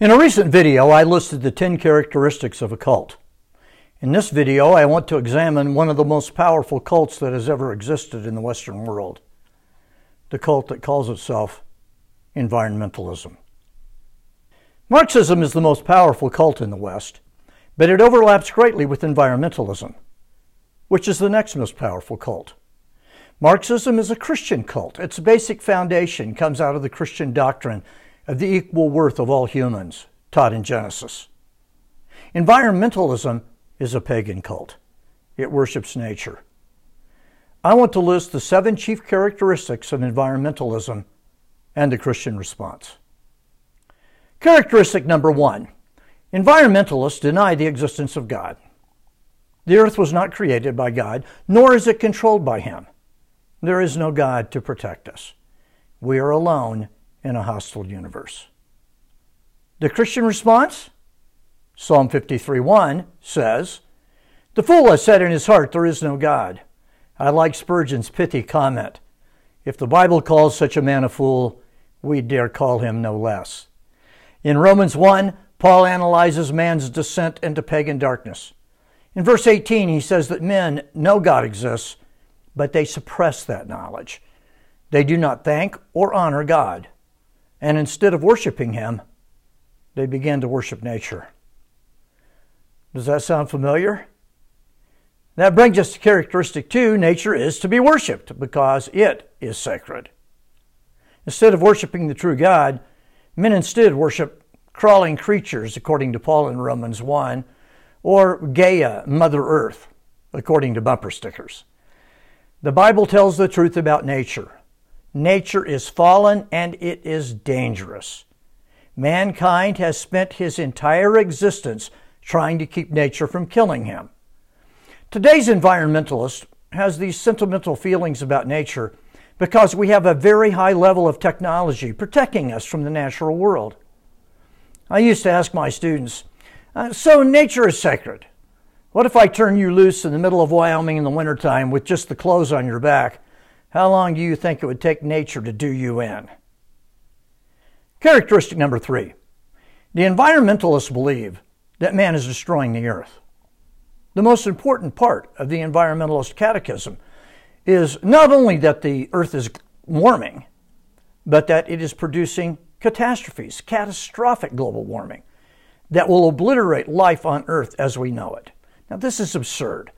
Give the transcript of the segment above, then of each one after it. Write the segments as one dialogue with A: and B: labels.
A: In a recent video, I listed the 10 characteristics of a cult. In this video, I want to examine one of the most powerful cults that has ever existed in the Western world the cult that calls itself environmentalism. Marxism is the most powerful cult in the West, but it overlaps greatly with environmentalism, which is the next most powerful cult. Marxism is a Christian cult. Its basic foundation comes out of the Christian doctrine of the equal worth of all humans, taught in Genesis. Environmentalism is a pagan cult. It worships nature. I want to list the seven chief characteristics of environmentalism and the Christian response. Characteristic number one environmentalists deny the existence of God. The earth was not created by God, nor is it controlled by Him. There is no God to protect us. We are alone in a hostile universe. The Christian response? Psalm 53:1 says, The fool has said in his heart, There is no God. I like Spurgeon's pithy comment If the Bible calls such a man a fool, we dare call him no less. In Romans 1, Paul analyzes man's descent into pagan darkness. In verse 18, he says that men know God exists, but they suppress that knowledge. They do not thank or honor God and instead of worshiping him, they began to worship nature. Does that sound familiar? That brings us to characteristic two nature is to be worshiped because it is sacred. Instead of worshiping the true God, men instead worship crawling creatures, according to Paul in Romans 1, or Gaia, Mother Earth, according to bumper stickers. The Bible tells the truth about nature. Nature is fallen and it is dangerous. Mankind has spent his entire existence trying to keep nature from killing him. Today's environmentalist has these sentimental feelings about nature because we have a very high level of technology protecting us from the natural world. I used to ask my students, uh, so nature is sacred. What if I turn you loose in the middle of Wyoming in the wintertime with just the clothes on your back? How long do you think it would take nature to do you in? Characteristic number three the environmentalists believe that man is destroying the earth. The most important part of the environmentalist catechism is not only that the earth is warming, but that it is producing catastrophes, catastrophic global warming, that will obliterate life on earth as we know it. Now, this is absurd.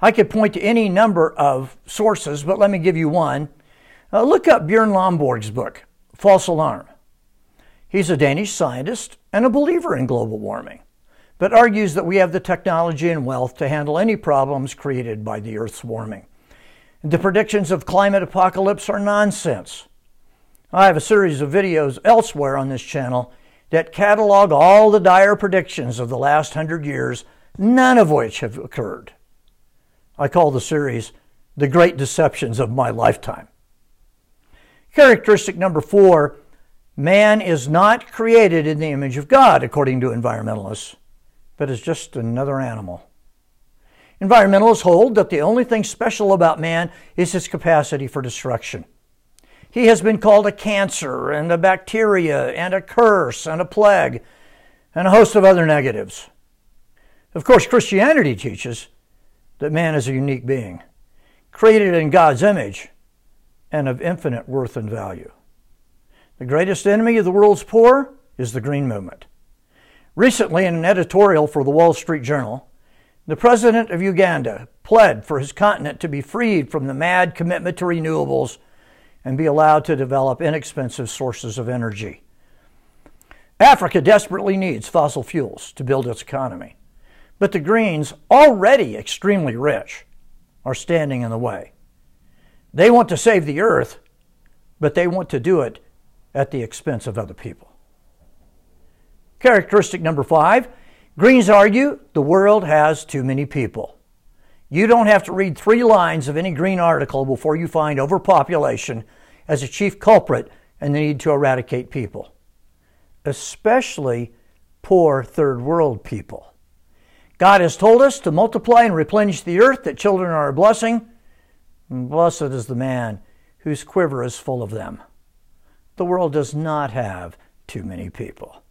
A: I could point to any number of sources, but let me give you one. Uh, look up Bjorn Lomborg's book, False Alarm. He's a Danish scientist and a believer in global warming, but argues that we have the technology and wealth to handle any problems created by the Earth's warming. The predictions of climate apocalypse are nonsense. I have a series of videos elsewhere on this channel that catalog all the dire predictions of the last hundred years, none of which have occurred. I call the series The Great Deceptions of My Lifetime. Characteristic number four man is not created in the image of God, according to environmentalists, but is just another animal. Environmentalists hold that the only thing special about man is his capacity for destruction. He has been called a cancer and a bacteria and a curse and a plague and a host of other negatives. Of course, Christianity teaches that man is a unique being, created in God's image and of infinite worth and value. The greatest enemy of the world's poor is the Green Movement. Recently, in an editorial for the Wall Street Journal, the president of Uganda pled for his continent to be freed from the mad commitment to renewables and be allowed to develop inexpensive sources of energy. Africa desperately needs fossil fuels to build its economy. But the Greens, already extremely rich, are standing in the way. They want to save the earth, but they want to do it at the expense of other people. Characteristic number five Greens argue the world has too many people. You don't have to read three lines of any Green article before you find overpopulation as a chief culprit and the need to eradicate people, especially poor third world people. God has told us to multiply and replenish the earth, that children are a blessing. And blessed is the man whose quiver is full of them. The world does not have too many people.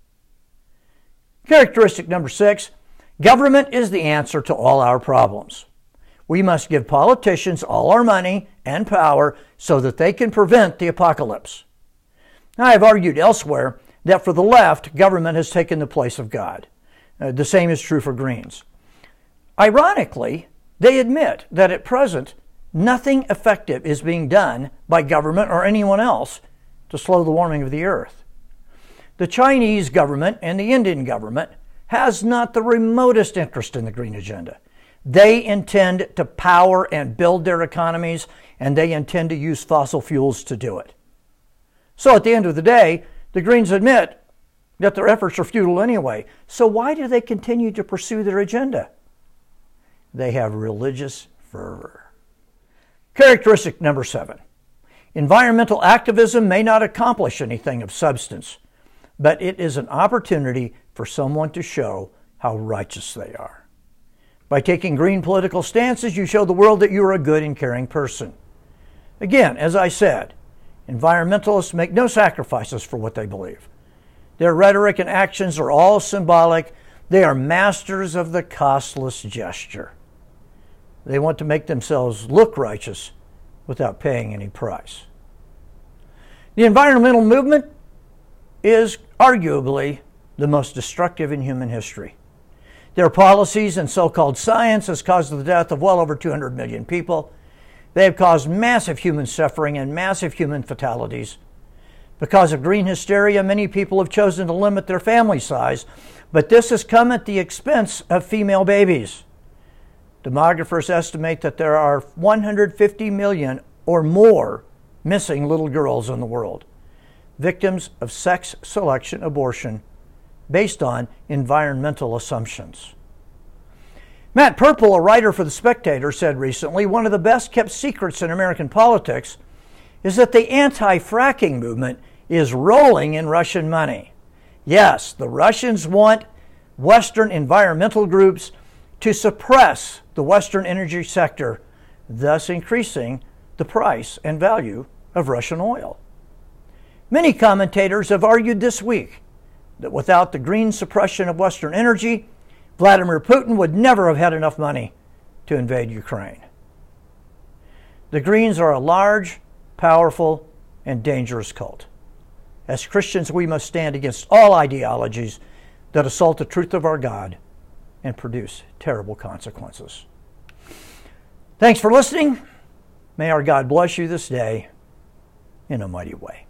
A: Characteristic number six government is the answer to all our problems. We must give politicians all our money and power so that they can prevent the apocalypse. I have argued elsewhere that for the left, government has taken the place of God. Uh, the same is true for Greens. Ironically, they admit that at present, nothing effective is being done by government or anyone else to slow the warming of the earth. The Chinese government and the Indian government has not the remotest interest in the green agenda. They intend to power and build their economies, and they intend to use fossil fuels to do it. So at the end of the day, the Greens admit that their efforts are futile anyway. So why do they continue to pursue their agenda? They have religious fervor. Characteristic number seven environmental activism may not accomplish anything of substance, but it is an opportunity for someone to show how righteous they are. By taking green political stances, you show the world that you are a good and caring person. Again, as I said, environmentalists make no sacrifices for what they believe. Their rhetoric and actions are all symbolic. They are masters of the costless gesture. They want to make themselves look righteous without paying any price. The environmental movement is arguably the most destructive in human history. Their policies and so called science has caused the death of well over 200 million people. They have caused massive human suffering and massive human fatalities. Because of green hysteria, many people have chosen to limit their family size, but this has come at the expense of female babies. Demographers estimate that there are 150 million or more missing little girls in the world, victims of sex selection abortion based on environmental assumptions. Matt Purple, a writer for The Spectator, said recently one of the best kept secrets in American politics is that the anti fracking movement is rolling in Russian money. Yes, the Russians want Western environmental groups to suppress the Western energy sector, thus increasing the price and value of Russian oil. Many commentators have argued this week that without the green suppression of Western energy, Vladimir Putin would never have had enough money to invade Ukraine. The Greens are a large, powerful, and dangerous cult. As Christians, we must stand against all ideologies that assault the truth of our God and produce terrible consequences. Thanks for listening. May our God bless you this day in a mighty way.